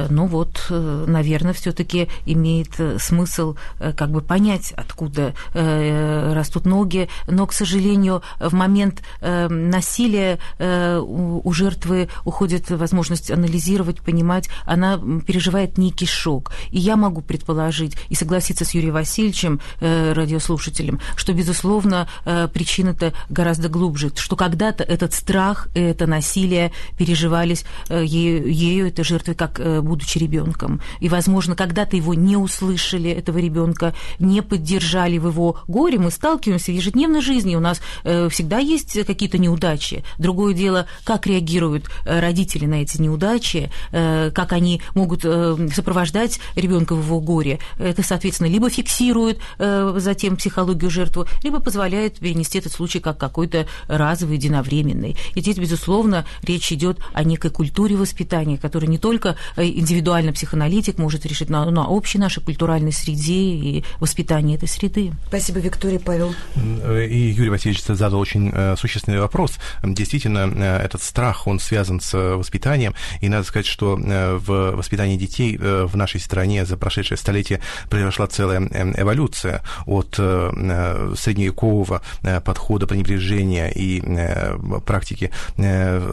Ну вот, наверное, все-таки имеет смысл как бы понять, откуда растут ноги, но, к сожалению, в момент насилия у жертвы уходит возможность анализировать, понимать, она переживает некий шок. И я могу предположить, предположить и согласиться с Юрием Васильевичем, э, радиослушателем, что, безусловно, э, причина-то гораздо глубже, что когда-то этот страх, это насилие переживались э, ею, ею этой жертвой, как будучи ребенком. И, возможно, когда-то его не услышали, этого ребенка, не поддержали в его горе. Мы сталкиваемся в ежедневной жизни, у нас всегда есть какие-то неудачи. Другое дело, как реагируют родители на эти неудачи, как они могут сопровождать ребенка в его горе, это, соответственно, либо фиксирует э, затем психологию жертвы, либо позволяет перенести этот случай как какой-то разовый, единовременный. И здесь, безусловно, речь идет о некой культуре воспитания, которую не только э, индивидуально психоаналитик может решить, но на общей нашей культуральной среде и воспитании этой среды. Спасибо, Виктория Павел. И Юрий Васильевич задал очень э, существенный вопрос. Действительно, этот страх, он связан с воспитанием, и надо сказать, что в воспитании детей в нашей стране за прошедшее столетие столетии произошла целая эм, эволюция от э, э, средневекового э, подхода пренебрежения и практики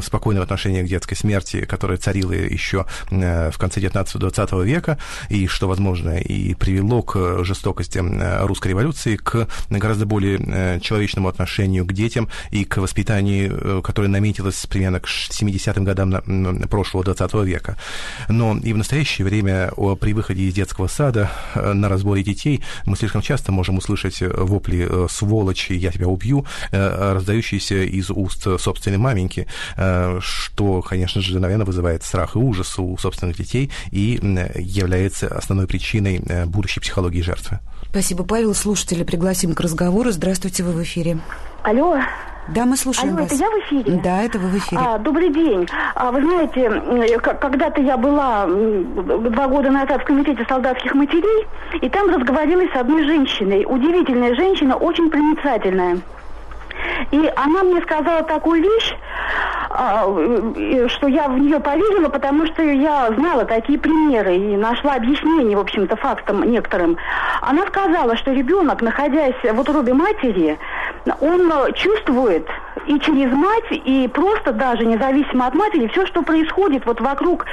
спокойного отношения к детской смерти, которая царила еще в конце 19-20 века, и что, возможно, и привело к жестокости русской революции, к гораздо более человечному отношению к детям и к воспитанию, которое наметилось примерно к 70-м годам прошлого 20 века. Но и в настоящее время при выходе из детского сада Э, на разборе детей мы слишком часто можем услышать э, вопли э, «сволочь, я тебя убью», раздающиеся из уст собственной маменьки, что, конечно же, наверное, вызывает страх и ужас у собственных детей и является основной причиной будущей психологии жертвы. Спасибо, Павел. Слушатели пригласим к разговору. Здравствуйте, вы в эфире. Алло. Да, мы слушаем Алло, вас. это я в эфире? Да, это вы в эфире. А, добрый день. А, вы знаете, когда-то я была два года назад в комитете солдатских матерей, и там разговаривали с одной женщиной. Удивительная женщина, очень проницательная. И она мне сказала такую вещь, а, что я в нее поверила, потому что я знала такие примеры и нашла объяснение, в общем-то, фактам некоторым. Она сказала, что ребенок, находясь в утробе матери, он чувствует и через мать, и просто даже независимо от матери, все, что происходит вот вокруг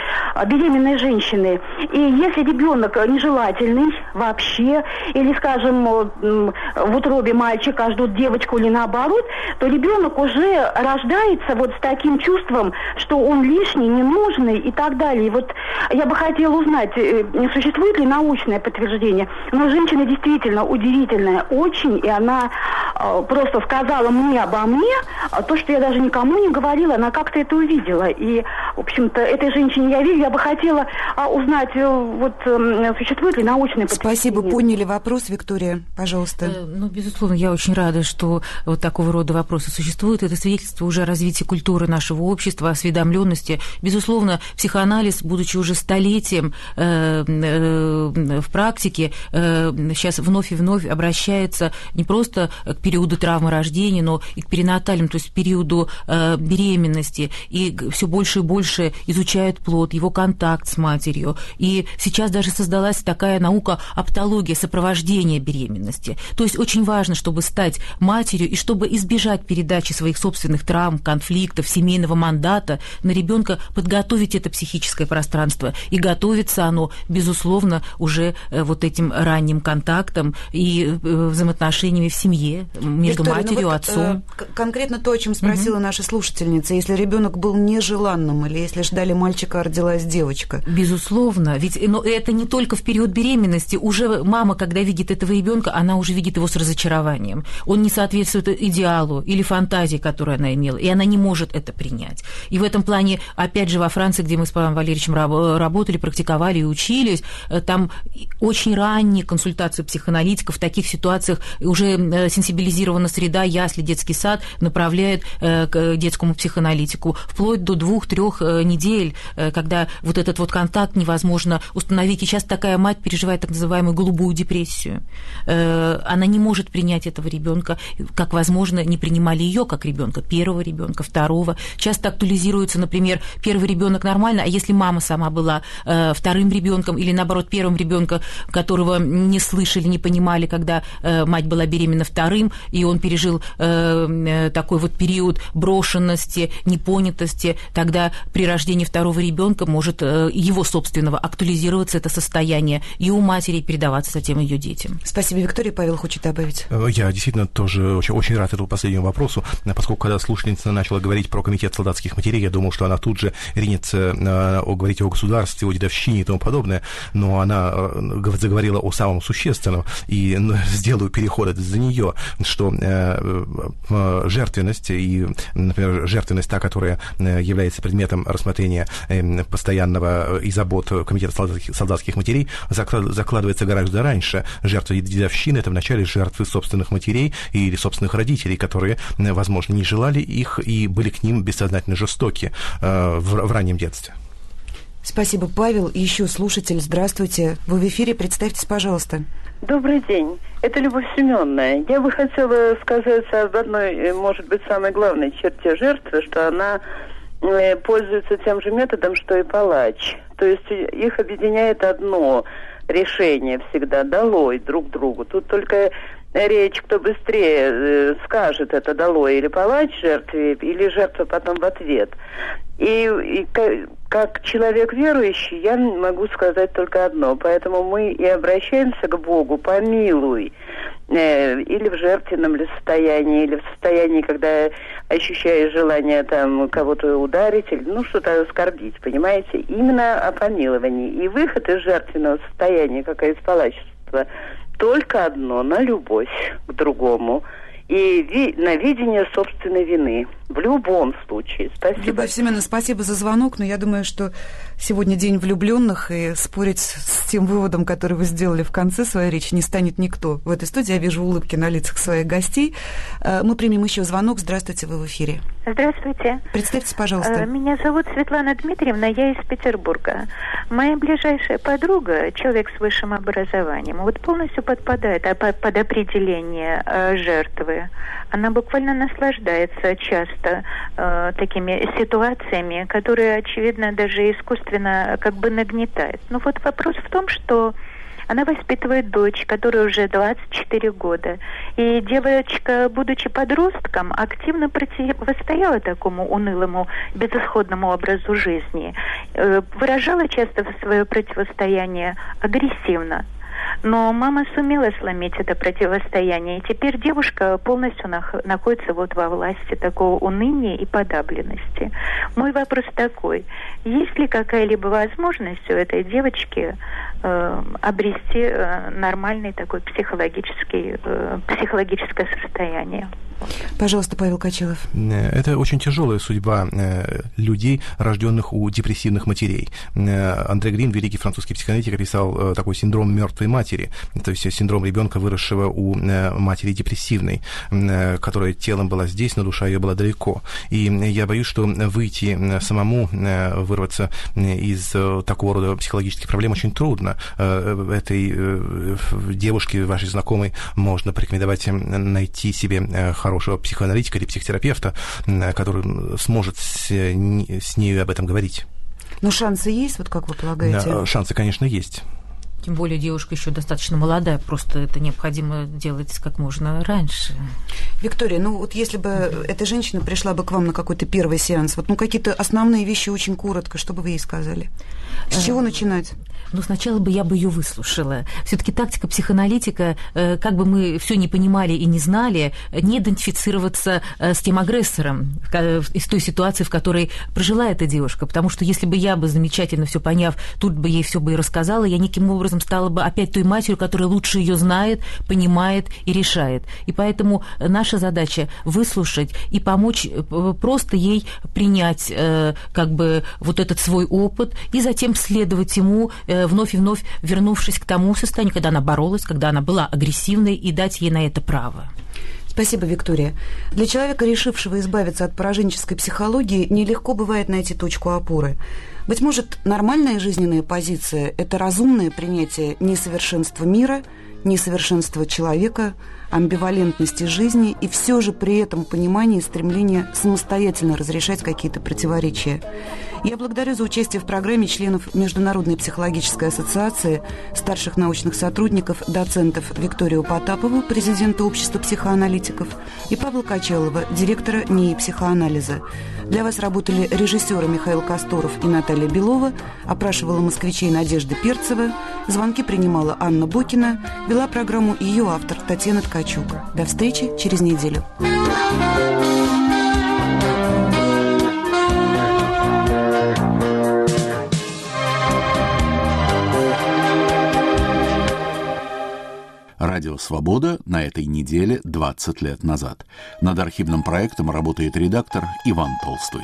беременной женщины. И если ребенок нежелательный вообще, или, скажем, в утробе мальчика ждут девочку или наоборот, то ребенок уже рождается вот с таким чувством, что он лишний, ненужный и так далее. И вот я бы хотела узнать, э, существует ли научное подтверждение. Но женщина действительно удивительная очень, и она э, просто сказала мне обо мне, а то, что я даже никому не говорила, она как-то это увидела. И, в общем-то, этой женщине я верю, я бы хотела а, узнать, э, вот существует ли научное подтверждение. Спасибо, поняли вопрос, Виктория, пожалуйста. Ну, безусловно, я очень рада, что вот такого рода вопросы существуют. Это свидетельство уже о развитии культуры нашего общества, осведомленности. Безусловно, психоанализ, будучи уже столетием э, э, в практике, э, сейчас вновь и вновь обращается не просто к периоду травмы рождения, но и к перинатальным, то есть периоду э, беременности. И все больше и больше больше изучают плод, его контакт с матерью. И сейчас даже создалась такая наука оптология, сопровождения беременности. То есть очень важно, чтобы стать матерью и чтобы избежать передачи своих собственных травм, конфликтов, семейного мандата на ребенка, подготовить это психическое пространство. И готовится оно, безусловно, уже э, вот этим ранним контактом и э, взаимоотношениями в семье между Виктория, матерью, ну вот, отцом. э, конкретно то, о чем спросила Мгм. наша слушательница. Если ребенок был нежеланным или если ждали мальчика, а родилась девочка. Безусловно, ведь но это не только в период беременности. Уже мама, когда видит этого ребенка, она уже видит его с разочарованием. Он не соответствует идеалу или фантазии, которую она имела, и она не может это принять. И в этом плане, опять же, во Франции, где мы с Павлом Валерьевичем раб- работали, практиковали и учились, э, там очень ранние консультации психоаналитиков в таких ситуациях уже э, сенсибилизирована среда, ясли, детский сад направляет э, к детскому психоаналитику вплоть до двух-трех э, недель, э, когда вот этот вот контакт невозможно установить. И сейчас такая мать переживает так называемую голубую депрессию. Она не может принять этого ребенка, как, возможно, не принимали ее как ребенка, первого ребенка, второго. Часто актуализируется, например, первый ребенок нормально, а если мама сама была вторым ребенком или наоборот первым ребенком, которого не слышали, не понимали, когда мать была беременна вторым, и он пережил э, э, такой вот период брошенности, непонятости, тогда при рождении второго ребенка может э, его собственного актуализироваться это состояние и у матери и передаваться затем ее детям. Спасибо, Виктория. Павел хочет добавить. Э, Я действительно тоже очень, очень рад этому последнему вопросу, э, поскольку когда слушательница начала говорить про комитет солдатских матерей, я думал, что она тут же ринется э, о- говорить о государстве, о дедовщине и тому подобное, но она гов- заговорила о самом существенном, и ну, сделаю переход за нее, что жертвенность и, например, жертвенность та, которая э, является предметом рассмотрения э, постоянного э, и забот комитета солдатских, матерей, заклад- закладывается гораздо раньше. Жертва дедовщины – это вначале жертвы собственных матерей или собственных родителей, которые, э, возможно, не желали их и были к ним бессознательно жестоки э, в, раннем детстве. Спасибо, Павел. Еще слушатель. Здравствуйте. Вы в эфире. Представьтесь, пожалуйста. Добрый день. Это Любовь Семеновна. Я бы хотела сказать об одной, э, может быть, самой главной черте жертвы, что она э, пользуется тем же методом, что и палач. То есть э, их объединяет одно решение всегда долой друг другу. Тут только речь, кто быстрее э, скажет это долой или палач жертве, или жертва потом в ответ. И, и ка- как человек верующий, я могу сказать только одно. Поэтому мы и обращаемся к Богу, помилуй. Э, или в жертвенном ли состоянии, или в состоянии, когда ощущаешь желание там кого-то ударить, или ну что-то оскорбить, понимаете? Именно о помиловании. И выход из жертвенного состояния, как и из палачества, только одно, на любовь к другому и ви- на видение собственной вины. В любом случае. Спасибо. Любовь Семеновна, спасибо за звонок, но я думаю, что сегодня день влюбленных, и спорить с тем выводом, который вы сделали в конце своей речи, не станет никто. В этой студии я вижу улыбки на лицах своих гостей. Э, Мы примем еще звонок. Здравствуйте, вы в эфире. Здравствуйте. Представьтесь, пожалуйста. Э, Меня зовут Светлана Дмитриевна, я из Петербурга. Моя ближайшая подруга, человек с высшим образованием, вот полностью подпадает а, по- под определение э, жертвы. Она буквально наслаждается часто э, такими ситуациями, которые, очевидно, даже искусственно как бы нагнетает. Но вот вопрос в том, что она воспитывает дочь, которой уже 24 года. И девочка, будучи подростком, активно противостояла такому унылому, безысходному образу жизни. Э, Выражала часто свое противостояние агрессивно. Но мама сумела сломить это противостояние, и теперь девушка полностью нах- находится вот во власти такого уныния и подавленности. Мой вопрос такой: есть ли какая-либо возможность у этой девочки э, обрести э, нормальный такой психологический э, психологическое состояние? Пожалуйста, Павел Качалов. Э, Это очень тяжелая судьба э, людей, рожденных у депрессивных матерей. Э, Андре Грин, великий французский психоаналитик, описал такой синдром мертвой матери, то есть синдром ребенка, выросшего у матери депрессивной, которая телом была здесь, но душа ее была далеко. И я боюсь, что выйти самому, вырваться из такого рода психологических проблем очень трудно. Этой девушке, вашей знакомой, можно порекомендовать найти себе хорошую хорошего психоаналитика или психотерапевта, который сможет с, с ней об этом говорить. Но шансы есть, вот как вы полагаете? Шансы, конечно, есть. Тем более девушка еще достаточно молодая, просто это необходимо делать как можно раньше. Виктория, ну вот если бы эта женщина пришла бы к вам на какой-то первый сеанс, вот ну какие-то основные вещи очень коротко, что бы вы ей сказали? С чего э, начинать? Ну, сначала бы я бы ее выслушала. Все-таки тактика психоаналитика, э, как бы мы все не понимали и не знали, не идентифицироваться э, с тем агрессором из той ситуации, в которой прожила эта девушка. Потому что если бы я бы замечательно все поняв, тут бы ей все бы и рассказала, я неким образом стала бы опять той матерью, которая лучше ее знает, понимает и решает. И поэтому наша задача выслушать и помочь просто ей принять как бы вот этот свой опыт и затем следовать ему вновь и вновь вернувшись к тому состоянию, когда она боролась, когда она была агрессивной, и дать ей на это право. Спасибо, Виктория. Для человека, решившего избавиться от пораженческой психологии, нелегко бывает найти точку опоры. Быть может, нормальная жизненная позиция – это разумное принятие несовершенства мира, несовершенства человека, амбивалентности жизни и все же при этом понимание и стремление самостоятельно разрешать какие-то противоречия. Я благодарю за участие в программе членов Международной психологической ассоциации, старших научных сотрудников, доцентов Викторию Потапову, президента Общества психоаналитиков, и Павла Качалова, директора НИИ психоанализа. Для вас работали режиссеры Михаил Косторов и Наталья Белова, опрашивала москвичей Надежда Перцева, звонки принимала Анна Бокина, вела программу ее автор Татьяна Ткачук. До встречи через неделю. Радио «Свобода» на этой неделе 20 лет назад. Над архивным проектом работает редактор Иван Толстой.